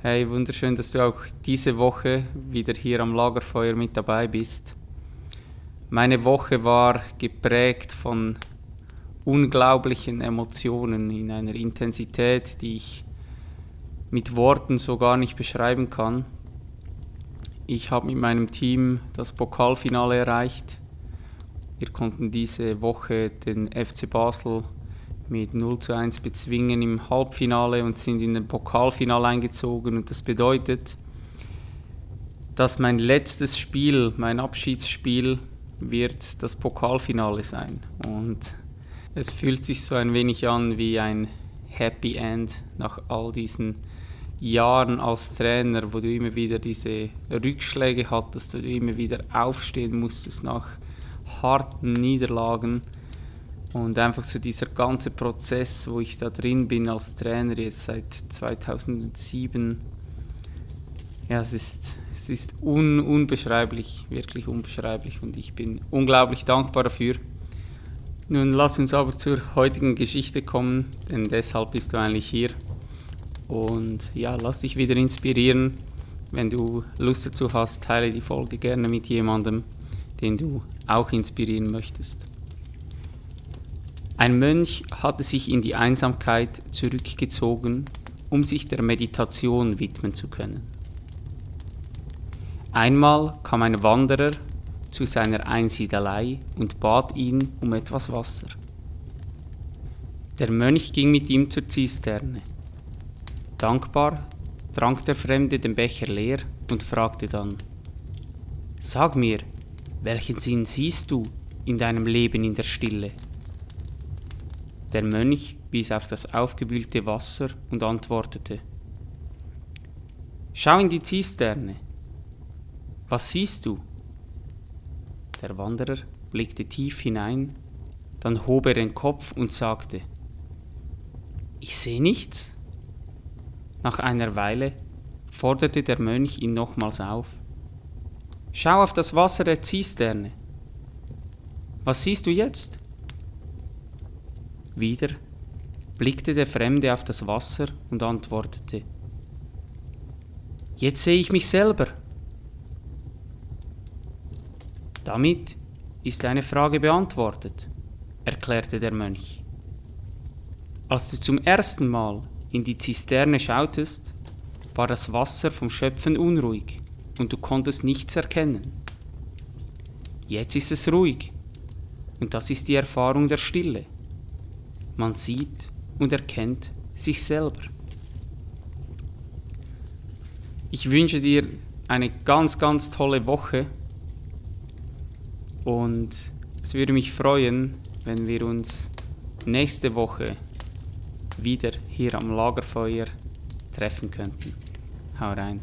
Hey, wunderschön, dass du auch diese Woche wieder hier am Lagerfeuer mit dabei bist. Meine Woche war geprägt von unglaublichen Emotionen in einer Intensität, die ich mit Worten so gar nicht beschreiben kann. Ich habe mit meinem Team das Pokalfinale erreicht. Wir konnten diese Woche den FC Basel mit 0 zu 1 bezwingen im Halbfinale und sind in den Pokalfinale eingezogen. Und das bedeutet, dass mein letztes Spiel, mein Abschiedsspiel, wird das Pokalfinale sein. Und es fühlt sich so ein wenig an wie ein Happy End nach all diesen Jahren als Trainer, wo du immer wieder diese Rückschläge hattest, wo du immer wieder aufstehen musstest nach harten Niederlagen und einfach so dieser ganze Prozess, wo ich da drin bin als Trainer jetzt seit 2007, ja, es ist, es ist un, unbeschreiblich, wirklich unbeschreiblich und ich bin unglaublich dankbar dafür. Nun lass uns aber zur heutigen Geschichte kommen, denn deshalb bist du eigentlich hier. Und ja, lass dich wieder inspirieren. Wenn du Lust dazu hast, teile die Folge gerne mit jemandem, den du auch inspirieren möchtest. Ein Mönch hatte sich in die Einsamkeit zurückgezogen, um sich der Meditation widmen zu können. Einmal kam ein Wanderer zu seiner Einsiedelei und bat ihn um etwas Wasser. Der Mönch ging mit ihm zur Zisterne. Dankbar trank der Fremde den Becher leer und fragte dann, Sag mir, welchen Sinn siehst du in deinem Leben in der Stille? Der Mönch wies auf das aufgewühlte Wasser und antwortete Schau in die Zisterne. Was siehst du? Der Wanderer blickte tief hinein, dann hob er den Kopf und sagte Ich sehe nichts. Nach einer Weile forderte der Mönch ihn nochmals auf. Schau auf das Wasser der Zisterne. Was siehst du jetzt? Wieder blickte der Fremde auf das Wasser und antwortete, Jetzt sehe ich mich selber. Damit ist eine Frage beantwortet, erklärte der Mönch. Als du zum ersten Mal in die Zisterne schautest, war das Wasser vom Schöpfen unruhig und du konntest nichts erkennen. Jetzt ist es ruhig und das ist die Erfahrung der Stille. Man sieht und erkennt sich selber. Ich wünsche dir eine ganz, ganz tolle Woche und es würde mich freuen, wenn wir uns nächste Woche wieder hier am Lagerfeuer treffen könnten. Hau rein.